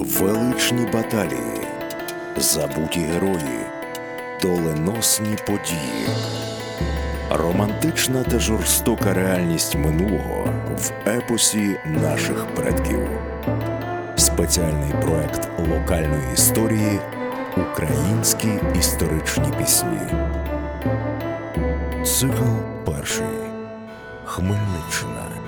Величні баталії, забуті герої, доленосні події, романтична та жорстока реальність минулого в епосі наших предків. Спеціальний проект локальної історії Українські історичні пісні. Цикл перший. Хмельниччина.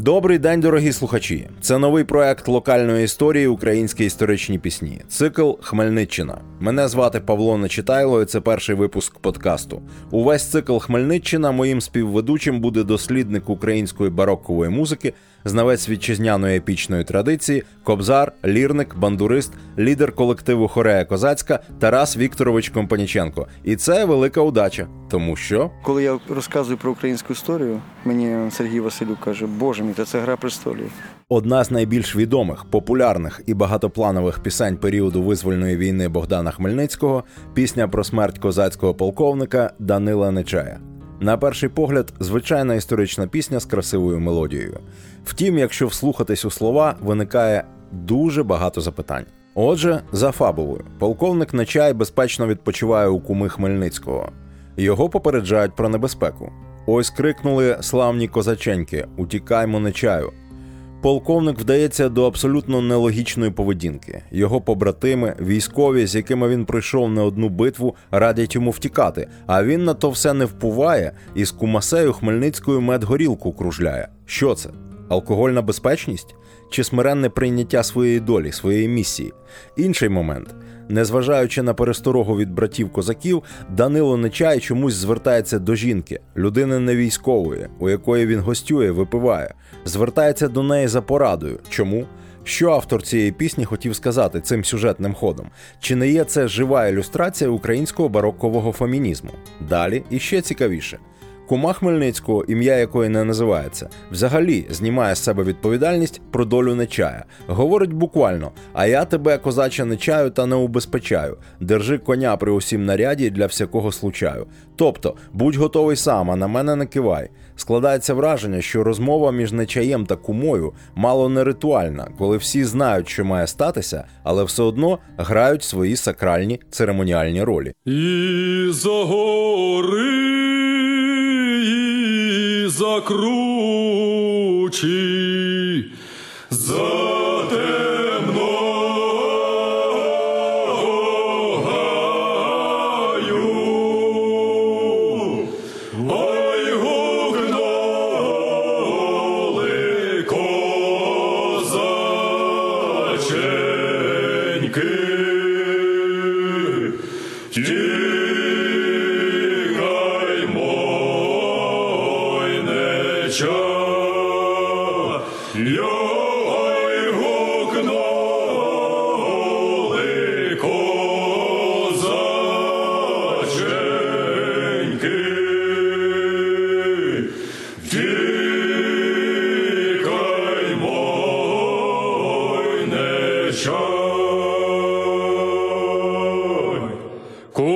Добрий день, дорогі слухачі! Це новий проект локальної історії Українські історичні пісні. Цикл Хмельниччина. Мене звати Павло Нечитайло. і Це перший випуск подкасту. Увесь цикл Хмельниччина моїм співведучим буде дослідник української барокової музики, знавець вітчизняної епічної традиції, кобзар, лірник, бандурист, лідер колективу Хорея Козацька Тарас Вікторович Компаніченко. І це велика удача, тому що Коли я розказую про українську історію, мені Сергій Василюк каже, Боже мій, та це гра престолів. Одна з найбільш відомих, популярних і багатопланових пісень періоду визвольної війни Богдана Хмельницького пісня про смерть козацького полковника Данила Нечая. На перший погляд, звичайна історична пісня з красивою мелодією. Втім, якщо вслухатись у слова, виникає дуже багато запитань. Отже, за фабулою, полковник Нечай безпечно відпочиває у куми Хмельницького. Його попереджають про небезпеку. Ось крикнули славні козаченьки: Утікаймо Нечаю. Полковник вдається до абсолютно нелогічної поведінки. Його побратими, військові, з якими він пройшов не одну битву, радять йому втікати. А він на то все не впуває і з кумасею Хмельницькою медгорілку кружляє. Що це? Алкогольна безпечність? Чи смиренне прийняття своєї долі, своєї місії? Інший момент. Незважаючи на пересторогу від братів козаків, Данило Нечай чомусь звертається до жінки, людини не військової, у якої він гостює, випиває, звертається до неї за порадою. Чому? Що автор цієї пісні хотів сказати цим сюжетним ходом? Чи не є це жива ілюстрація українського барокового фемінізму? Далі іще цікавіше. Кума Хмельницького, ім'я якої не називається, взагалі знімає з себе відповідальність про долю нечая. Говорить буквально: а я тебе, козаче, не чаю та не убезпечаю. Держи коня при усім наряді для всякого случаю. Тобто, будь готовий сам, а на мене не кивай. Складається враження, що розмова між нечаєм та кумою мало не ритуальна, коли всі знають, що має статися, але все одно грають свої сакральні церемоніальні ролі. І за гори, і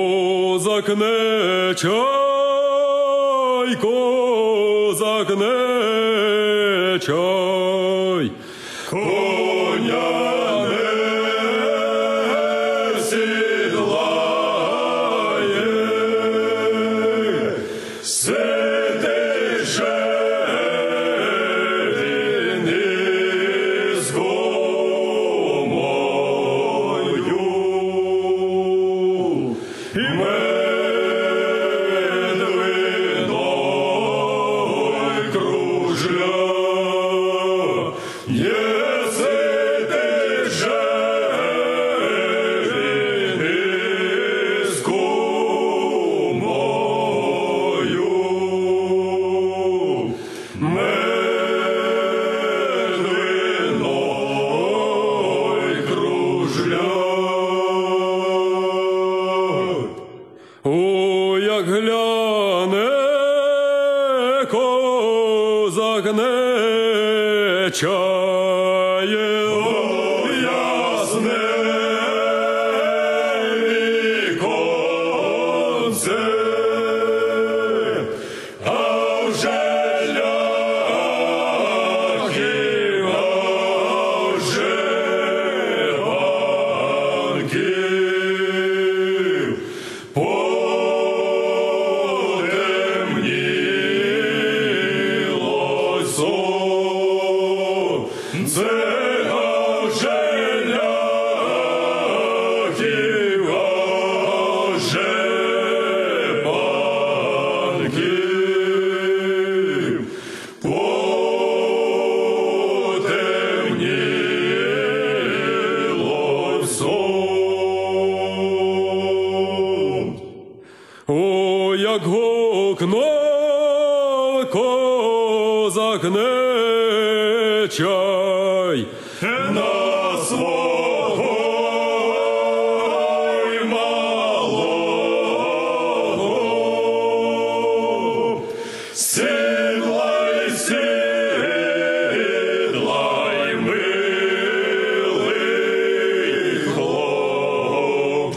Козак не чай, козак не чай, коня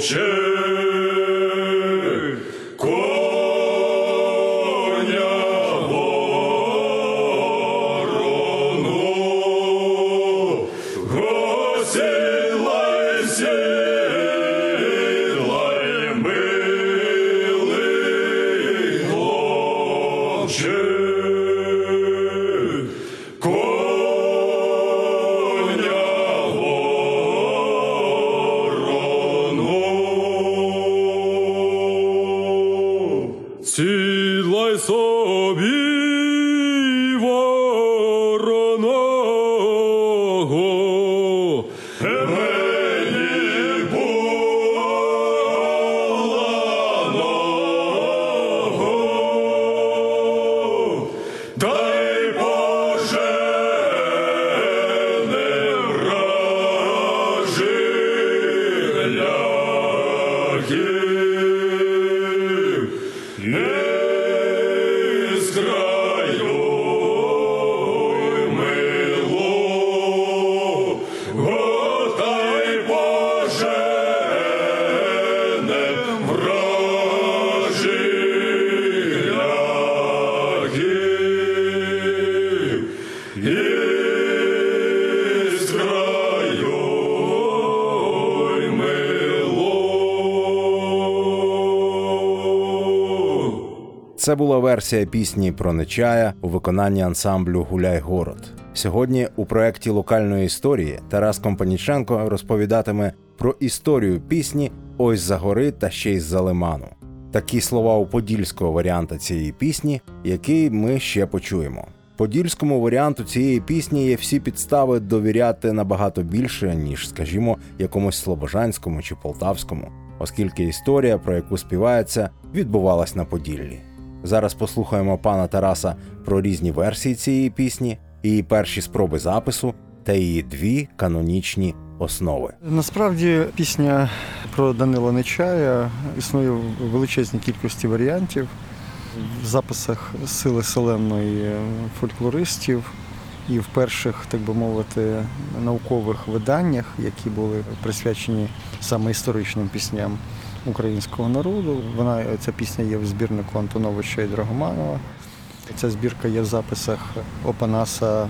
хлопче, Це була версія пісні про Нечая у виконанні ансамблю Гуляй город. Сьогодні у проєкті локальної історії Тарас Компаніченко розповідатиме про історію пісні Ось за гори та ще й за лиману. Такі слова у подільського варіанта цієї пісні, який ми ще почуємо. Подільському варіанту цієї пісні є всі підстави довіряти набагато більше, ніж, скажімо, якомусь слобожанському чи полтавському, оскільки історія, про яку співається, відбувалась на Поділлі. Зараз послухаємо пана Тараса про різні версії цієї пісні, її перші спроби запису та її дві канонічні основи. Насправді пісня про Данила Нечая існує в величезній кількості варіантів в записах сили селенної фольклористів і в перших, так би мовити, наукових виданнях, які були присвячені саме історичним пісням українського народу. Вона ця пісня є в збірнику Антоновича і Драгоманова. Ця збірка є в записах Опанаса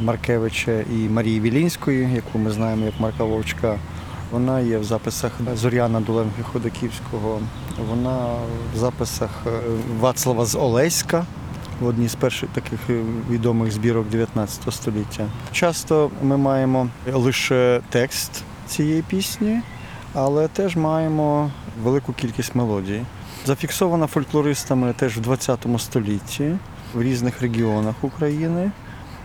Маркевича і Марії Вілінської, яку ми знаємо як Марка Вовчка. Вона є в записах Зоряна Дуленки Ходаківського. Вона в записах е, Вацлава з Олеська, в одній з перших таких е, відомих збірок 19 століття. Часто ми маємо лише текст цієї пісні, але теж маємо велику кількість мелодій. Зафіксована фольклористами теж в 20 столітті в різних регіонах України.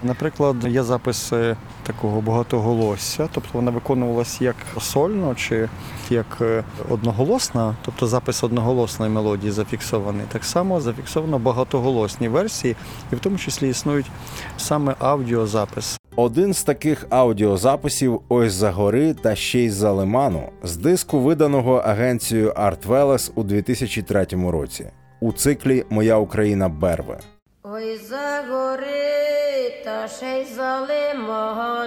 Наприклад, є записи такого багатоголосся, тобто вона виконувалась як сольно чи як е, одноголосна, тобто запис одноголосної мелодії зафіксований. Так само зафіксовано багатоголосні версії, і в тому числі існують саме аудіозапис. Один з таких аудіозаписів ось за гори та ще й за лиману з диску, виданого агенцією Art у 2003 році у циклі Моя Україна Берве. Ой за гори та ще й за лиману,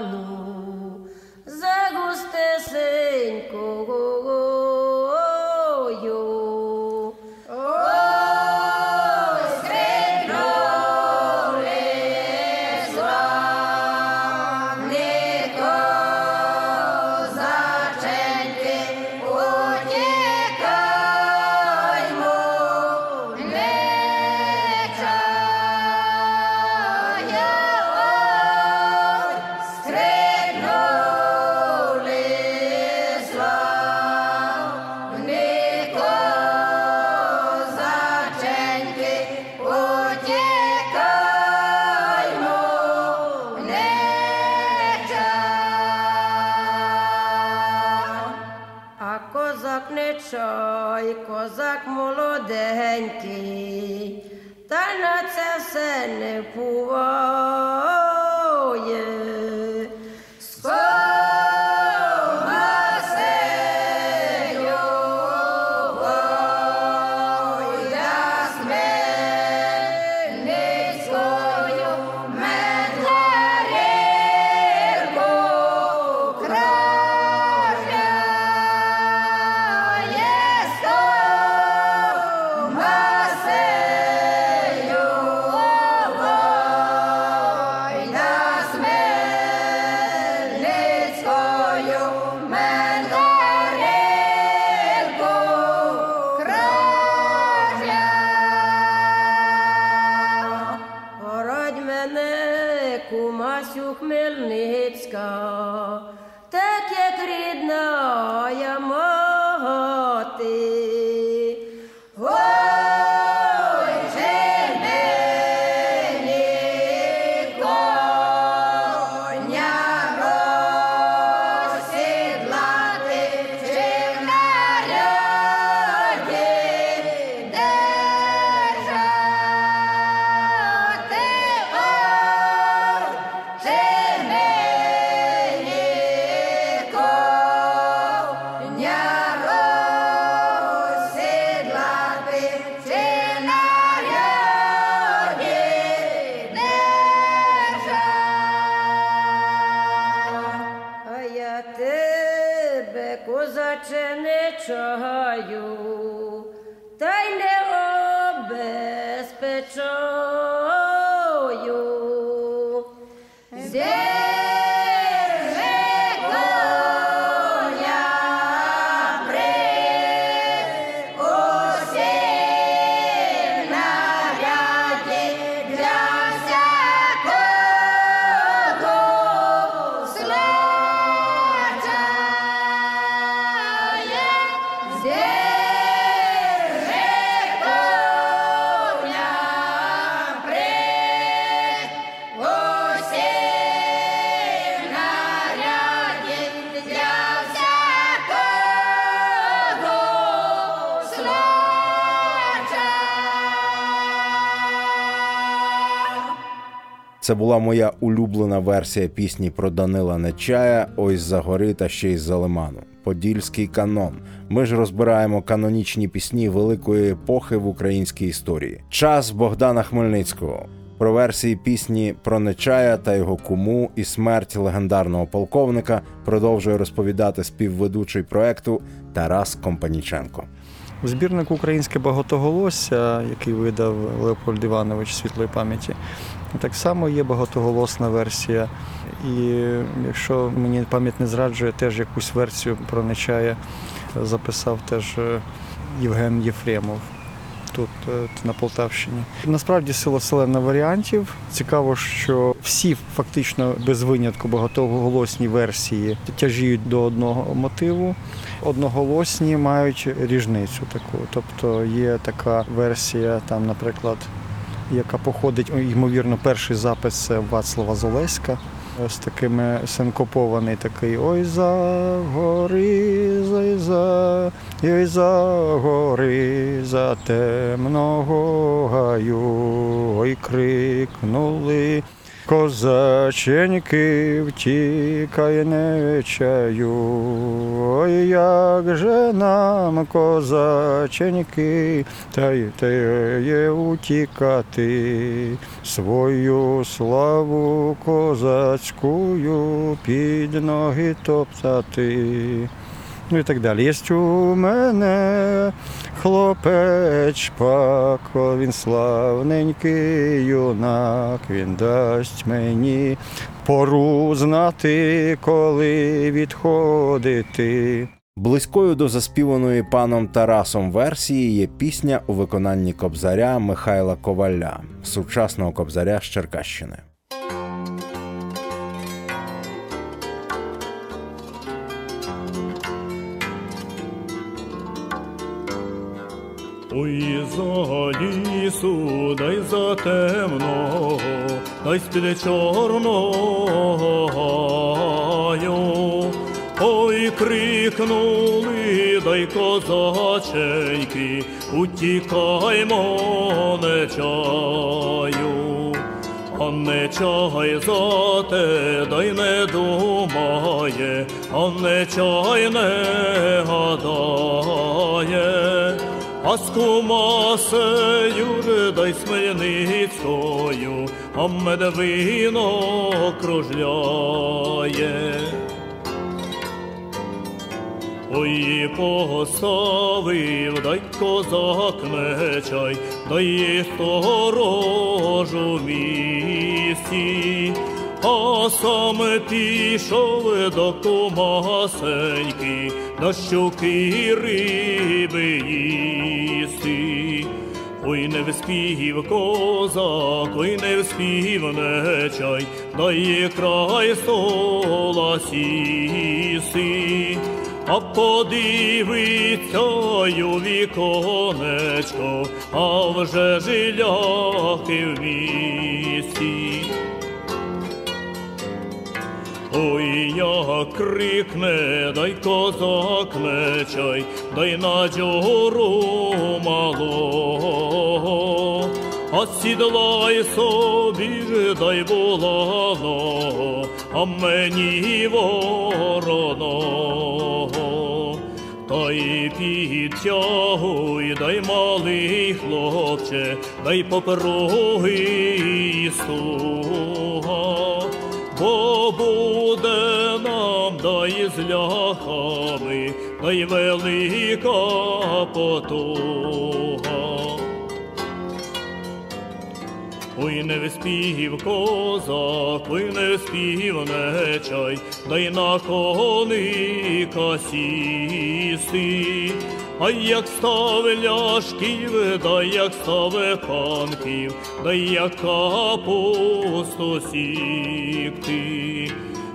козаче, Це була моя улюблена версія пісні про Данила Нечая Ось за гори та ще й за лиману. Подільський канон. Ми ж розбираємо канонічні пісні великої епохи в українській історії. Час Богдана Хмельницького. Про версії пісні про Нечая та його куму і смерть легендарного полковника продовжує розповідати співведучий проекту Тарас Компаніченко. У збірнику Українське багатоголосся, який видав Леопольд Іванович світлої пам'яті, так само є багатоголосна версія. І якщо мені пам'ять не зраджує, теж якусь версію про Нечая записав теж е, Євген Єфремов. Тут е, на Полтавщині. Насправді сила селена варіантів. Цікаво, що всі фактично без винятку багатоголосні версії тяжіють до одного мотиву одноголосні мають ріжницю таку. Тобто є така версія, там, наприклад, яка походить, ймовірно, перший запис це Вацлава Золеська. З такими синкопований такий Ой за гори, за, за, ой за гори, за темного гаю, ой крикнули. Козаченьки втікай не чаю, ой, як же нам, козаченьки, та й та є утікати, свою славу козацькую під ноги топтати. Ну і так далі. Є у мене хлопець шпако, він славненький юнак, він дасть мені пору знати, коли відходити. Близькою до заспіваної паном Тарасом версії є пісня у виконанні кобзаря Михайла Коваля, сучасного кобзаря з Черкащини. Ой, за лісу, дай за темного, дай з-під чорного Ой, крикнули, дай козаченьки, утікаймо, не чаю. А не чай за те, дай не думає, а не чай не гадає. А з кумасею дай смельницькою, а медвино кружляє. Ой, поставив, дай козак мечай, дай сторожу місті, а сам пішов до кумасеньки, на щуки риби їсти. Ой, не вспів козак, ой, не вспів нечай, дає край стола сісти. А подивиться у віконечко, а вже жиляки в місті. Ой, як крикне, дай козак мечай, дай на дьору малого, а сідлай собі, дай булано, а мені вороного. Та й підтягуй, дай малий хлопче, дай попруги стуга, бо нам дай з ляхами, дай велика потуга. Ой, не вспів козак, ой, не вспів нечай, дай на коника сісти. А як став ляшків, дай як став панків, дай як капусту сікти.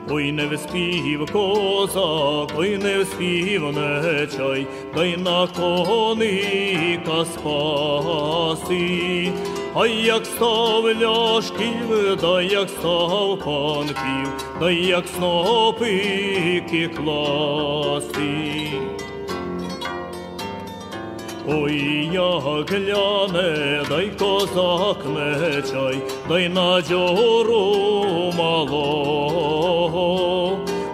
Ой, не вспів козак, ой, не вспів нечай, й на коника спаси. А як став ляшків, да як став панків, да як снопики класти. Ой, як гляне, дай козак мечай, дай на дьору малого,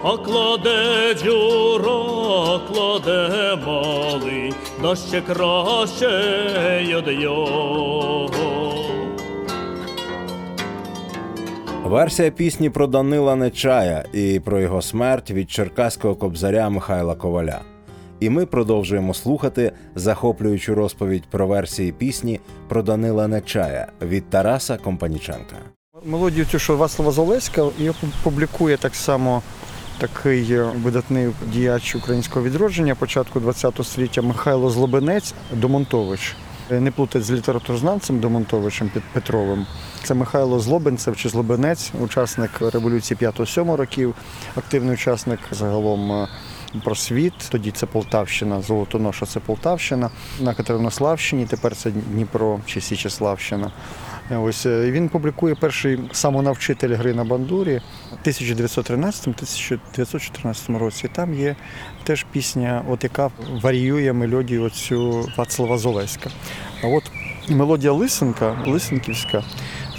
а кладе дюра, кладе малий, да ще краще од його. Версія пісні про Данила Нечая і про його смерть від черкаського кобзаря Михайла Коваля. І ми продовжуємо слухати захоплюючу розповідь про версії пісні про Данила Нечая від Тараса Компаніченка. Мелодію цю, що Вацлава Золеська, її публікує так само такий е, видатний діяч українського відродження початку ХХ століття Михайло Злобенець Домонтович. Е, Не плутать з літературознавцем Домонтовичем Пет- Петровим. Це Михайло Злобенцев чи Злобенець, учасник революції 5-7 років, активний учасник загалом е, просвіт. Тоді це Полтавщина, Золотоноша це Полтавщина. На Катеринославщині, тепер це Дніпро чи Січеславщина. Ось е, він публікує перший самонавчитель гри на бандурі в 1913-1914 році. Там є теж пісня, от яка варіює мелодію оцю Вацлава Золеська. А от мелодія Лисенка, Лисенківська,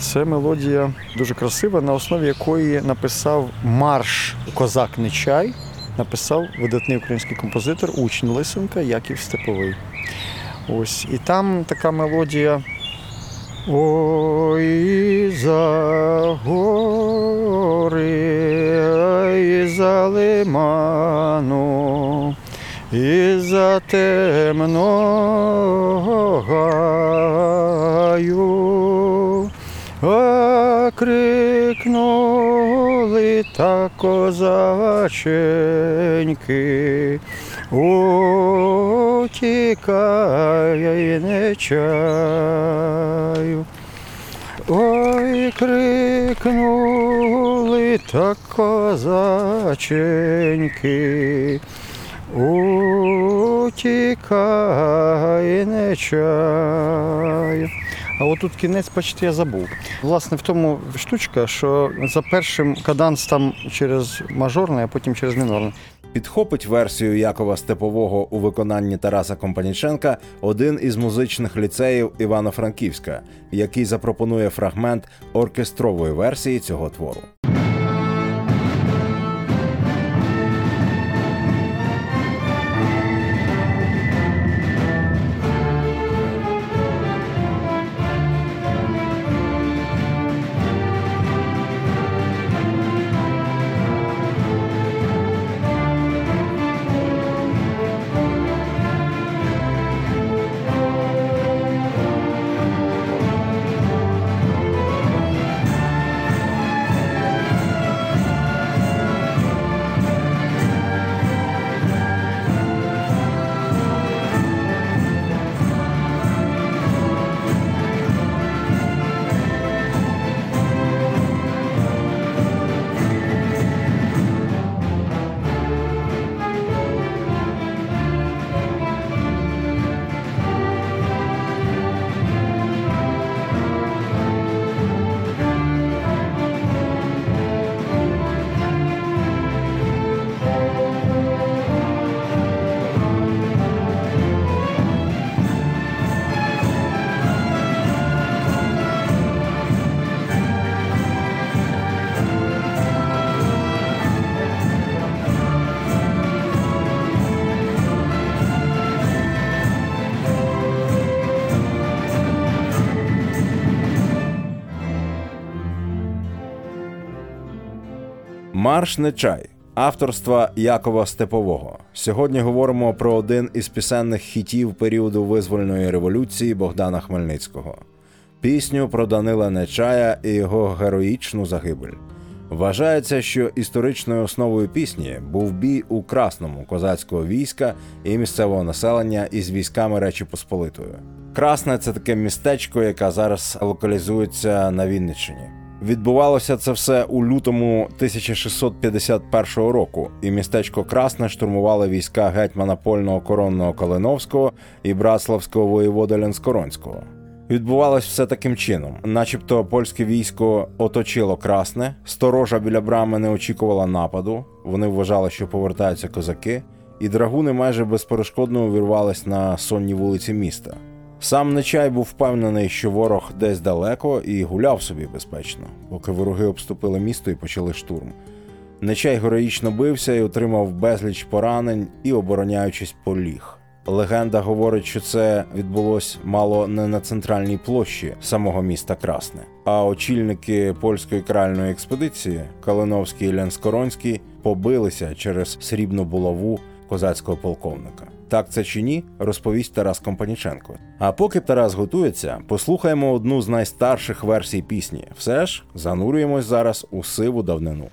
це мелодія дуже красива, на основі якої написав марш Козак Нечай, написав видатний український композитор, учень Лисенка Яків Степовий. Ось і там така мелодія. Ой, за гори, і за лиману, і за темного гаю, а крикнули та козаченьки, утікай не чаю. Ой, крикнули та козаченьки, утікай не чаю. А отут кінець, почти я забув. Власне, в тому штучка, що за першим каданс там через мажорний, а потім через мінорний. Підхопить версію Якова Степового у виконанні Тараса Компаніченка один із музичних ліцеїв Івано-Франківська, який запропонує фрагмент оркестрової версії цього твору. Марш не чай авторства Якова Степового. Сьогодні говоримо про один із пісенних хітів періоду визвольної революції Богдана Хмельницького. Пісню про Данила Нечая і його героїчну загибель. Вважається, що історичною основою пісні був бій у красному козацького війська і місцевого населення із військами Речі Посполитої. Красне це таке містечко, яке зараз локалізується на Вінниччині. Відбувалося це все у лютому 1651 року, і містечко Красне штурмували війська гетьмана польного коронного Калиновського і братславського воєвода Ленскоронського. Відбувалось все таким чином, начебто польське військо оточило красне, сторожа біля брами не очікувала нападу. Вони вважали, що повертаються козаки, і драгуни майже безперешкодно увірвались на сонні вулиці міста. Сам Нечай був впевнений, що ворог десь далеко і гуляв собі безпечно, поки вороги обступили місто і почали штурм. Нечай героїчно бився і отримав безліч поранень і, обороняючись, поліг. Легенда говорить, що це відбулось мало не на центральній площі самого міста Красне. А очільники польської кральної експедиції Калиновський і Ленскоронський побилися через срібну булаву козацького полковника. Так це чи ні, розповість Тарас Компаніченко. А поки Тарас готується, послухаємо одну з найстарших версій пісні. Все ж занурюємось зараз у сиву давнину.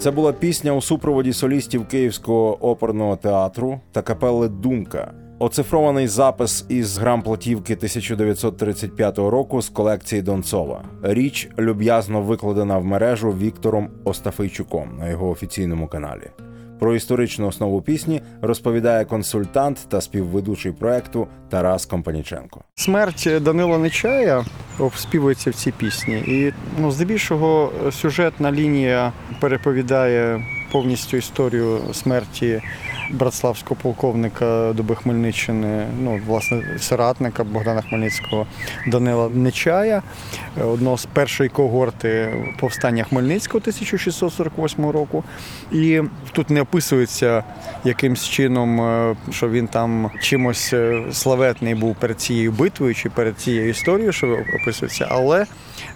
Це була пісня у супроводі солістів Київського оперного театру та капели Думка. Оцифрований запис із грамплатівки 1935 року з колекції Донцова. Річ люб'язно викладена в мережу Віктором Остафийчуком на його офіційному каналі. Про історичну основу пісні розповідає консультант та співведучий проекту Тарас Компаніченко. Смерть Данила Нечая співується в цій пісні. І ну, здебільшого сюжетна лінія переповідає повністю історію смерті братславського полковника доби Хмельниччини, ну, власне, соратника Богдана Хмельницького Данила Нечая, одного з першої когорти повстання Хмельницького 1648 року. І тут не описується якимсь чином, е, що він там чимось е, славетний був перед цією битвою чи перед цією історією, що описується, але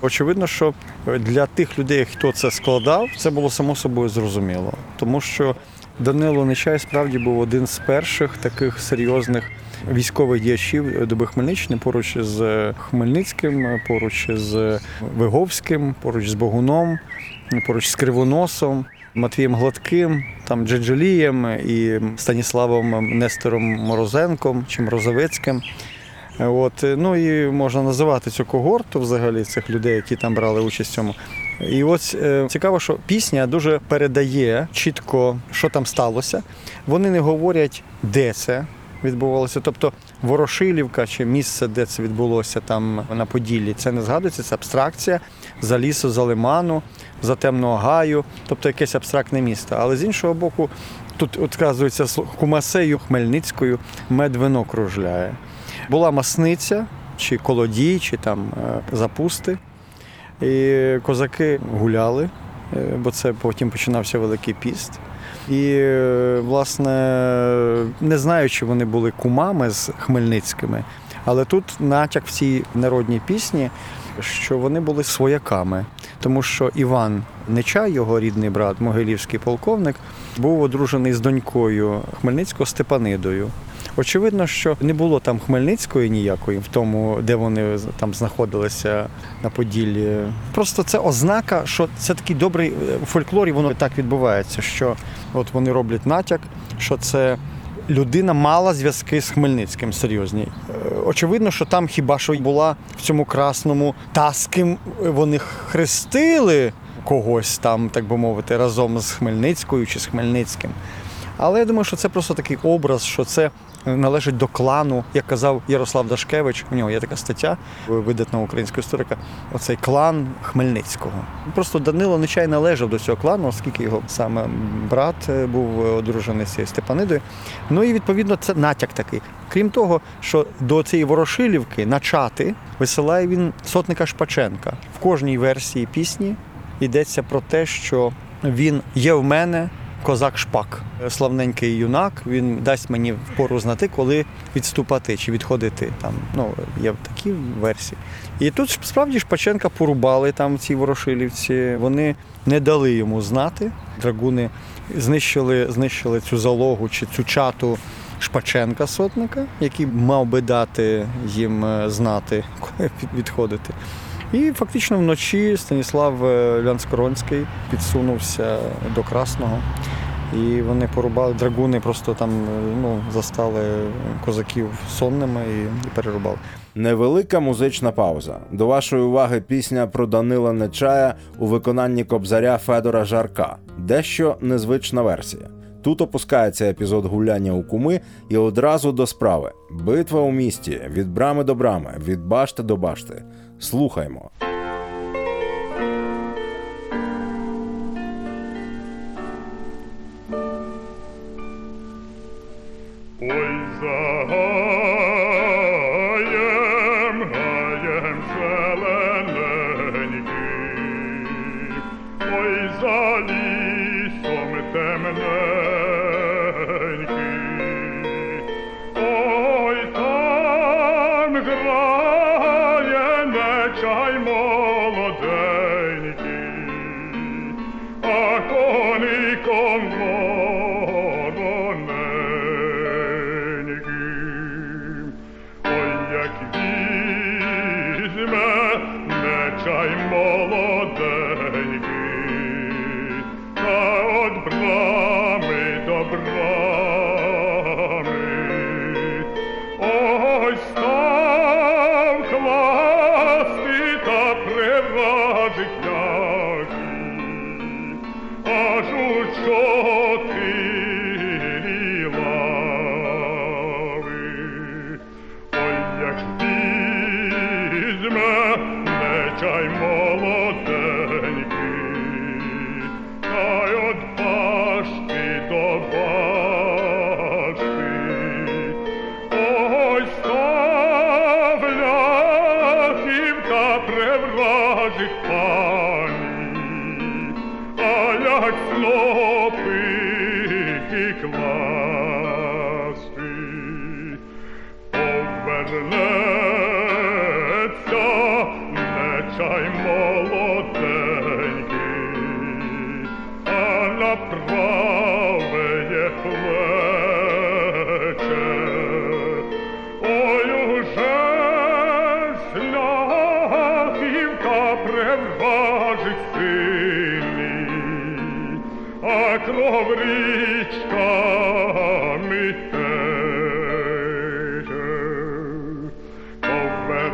очевидно, що для тих людей, хто це складав, це було само собою зрозуміло, тому що Данило Нечай справді був один з перших таких серйозних військових діячів доби Хмельниччини поруч з Хмельницьким, поруч з Виговським, поруч з Богуном, поруч з Кривоносом. Матвієм Гладким, там Джеджелієм і Станіславом Нестором Морозенком чи Морозовецьким. От, ну і можна називати цю когорту взагалі цих людей, які там брали участь в цьому. І ось е, цікаво, що пісня дуже передає чітко, що там сталося. Вони не говорять, де це відбувалося. Тобто Ворошилівка чи місце, де це відбулося там на Поділлі, це не згадується, це абстракція за лісу, за лиману, за темного гаю, тобто якесь абстрактне місто. Але з іншого боку, тут от вказується кумасею Хмельницькою медвино кружляє. Була масниця, чи колодій, чи там е, запусти. І козаки гуляли, е, бо це потім починався Великий піст. І, е, власне, не знаю, чи вони були кумами з Хмельницькими, але тут натяк в цій народній пісні, що вони були свояками, тому що Іван Нечай, його рідний брат, могилівський полковник, був одружений з донькою Хмельницького Степанидою. Очевидно, що не було там Хмельницької ніякої в тому, де вони там знаходилися на Поділлі. Просто це ознака, що це такий добрий е, у фольклорі. Воно так відбувається, що от вони роблять натяк, що це. Людина мала зв'язки з Хмельницьким серйозні. Е, Очевидно, що там хіба що була в цьому красному та з ким вони хрестили когось там, так би мовити, разом з Хмельницькою чи з Хмельницьким. Але я думаю, що це просто такий образ, що це належить до клану, як казав Ярослав Дашкевич. У нього є така стаття видатного українського історика. Оцей клан Хмельницького. Просто Данило Нечай належав до цього клану, оскільки його саме брат е, був одружений з Степанидою. Ну і відповідно це натяк такий. Крім того, що до цієї Ворошилівки на чати висилає він сотника Шпаченка. В кожній версії пісні йдеться про те, що він є в мене козак Шпак, славненький юнак. Він дасть мені впору знати, коли відступати чи відходити. Там ну є такі версії. І тут справді Шпаченка порубали там ці ворошилівці. Вони не дали йому знати. Драгуни знищили, знищили цю залогу чи цю чату. Шпаченка сотника, який мав би дати їм е, знати, коли відходити. І фактично вночі Станіслав е, Лянскоронський підсунувся до Красного. І вони порубали драгуни, просто там е, ну, застали козаків сонними і, і перерубали. Невелика музична пауза. До вашої уваги пісня про Данила Нечая у виконанні кобзаря Федора Жарка. Дещо незвична версія. Тут опускається епізод гуляння у куми і одразу до справи: битва у місті від брами до брами, від башти до башти. Слухаймо.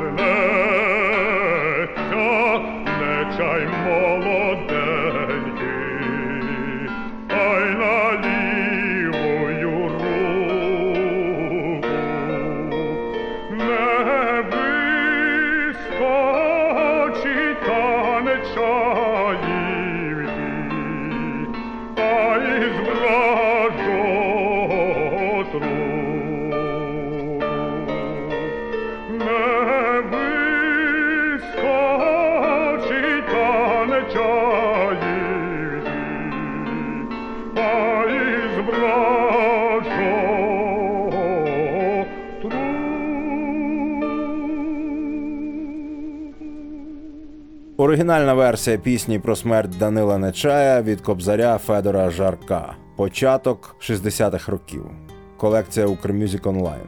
me, ja, nečaj moj. Оригінальна версія пісні про смерть Данила Нечая від кобзаря Федора Жарка. Початок 60-х років. Колекція Укрмюзік онлайн.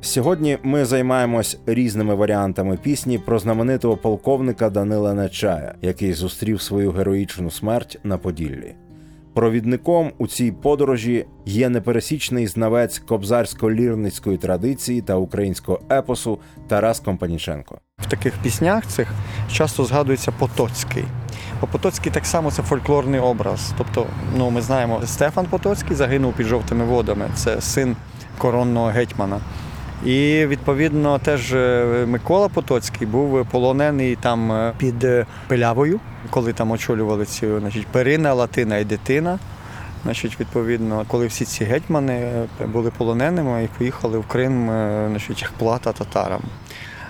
Сьогодні ми займаємось різними варіантами пісні про знаменитого полковника Данила Нечая, який зустрів свою героїчну смерть на Поділлі. Провідником у цій подорожі є непересічний знавець кобзарсько-лірницької традиції та українського епосу Тарас Компаніченко. В таких піснях цих часто згадується Потоцький. Бо Потоцький так само це фольклорний образ. Тобто, ну ми знаємо, Стефан Потоцький загинув під жовтими водами. Це син коронного гетьмана. І відповідно теж е, Микола Потоцький був полонений там е, під е, Пилявою, коли там очолювали ці значить, Перина, Латина і дитина. Значить, відповідно, коли всі ці гетьмани е, були полоненими і поїхали в Крим, е, значить, як плата татарам.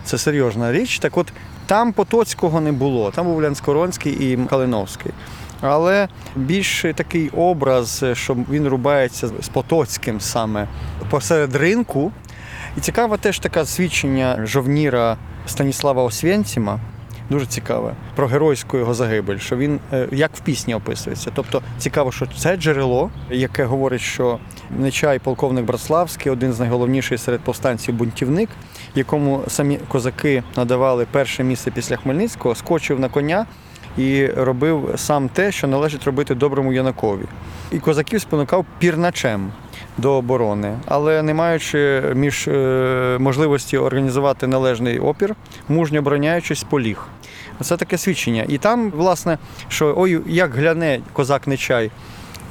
Це серйозна річ. Так от там Потоцького не було, там був Лянскоронський і Калиновський. Але більш такий образ, що він рубається з Потоцьким саме посеред ринку. І цікаве теж таке свідчення жовніра Станіслава Освєнціма, дуже цікаве, про геройську його загибель, що він е, як в пісні описується. Тобто цікаво, що це джерело, яке говорить, що Нечай полковник Братславський, один з найголовніших серед повстанців бунтівник, якому самі козаки надавали перше місце після Хмельницького, скочив на коня і робив сам те, що належить робити доброму юнакові. І козаків спонукав пірначем до оборони, але не маючи між е, можливості організувати належний опір, мужньо обороняючись, поліг. Це таке свідчення. І там, власне, що ой, як гляне козак Нечай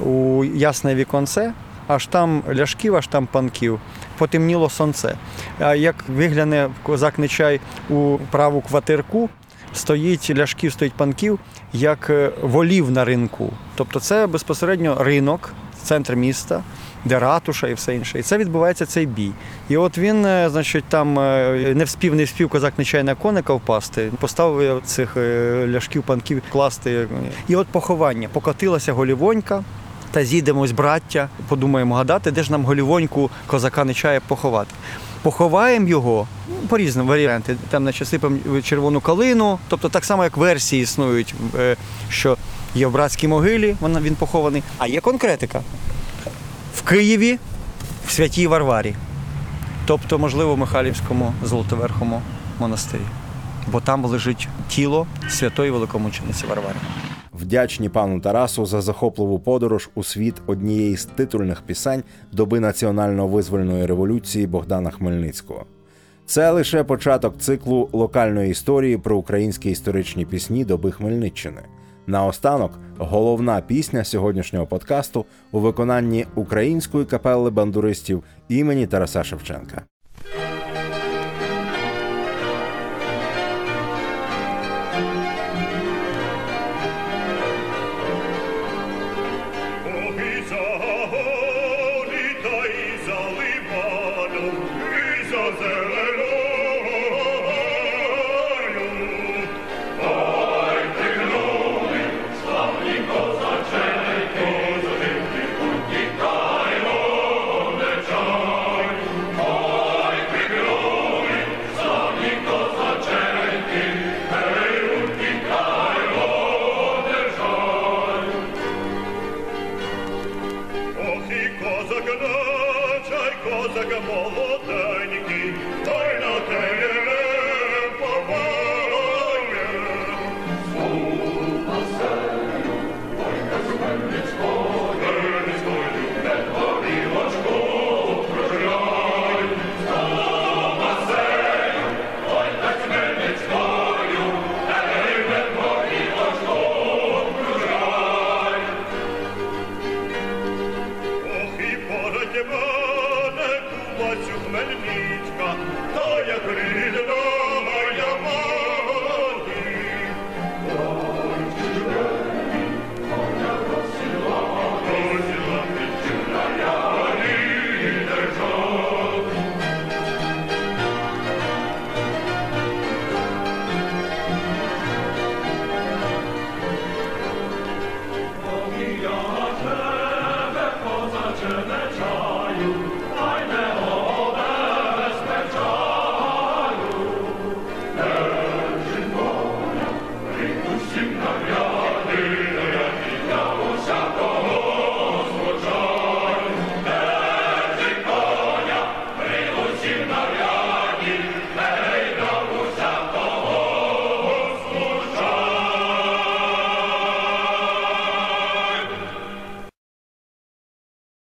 у ясне віконце, аж там ляшків, аж там панків, потемніло сонце. А як вигляне козак Нечай у праву квартирку, стоїть ляшків, стоїть панків, як е, волів на ринку. Тобто це безпосередньо ринок, центр міста, де ратуша і все інше. І це відбувається цей бій. І от він, е, значить, там е, не вспів, не вспів козак Нечай на коника впасти, поставив цих ляшків, панків класти. І от поховання. Покотилася голівонька. Та зійдемось, браття, подумаємо гадати, де ж нам голівоньку козака Нечая поховати. Поховаємо його ну, по різним варіанти. Там наче сипемо червону калину, тобто так само, як версії існують, е, що є в братській могилі, він похований. А є конкретика в Києві, в святій Варварі, тобто, можливо, в Михайлівському Золотоверхому монастирі. Бо там лежить тіло святої великомучениці Варвари. Вдячні пану Тарасу за захопливу подорож у світ однієї з титульних пісень доби національно-визвольної революції Богдана Хмельницького. Це лише початок циклу локальної історії про українські історичні пісні доби Хмельниччини. Наостанок, головна пісня сьогоднішнього подкасту у виконанні української капели бандуристів імені Тараса Шевченка.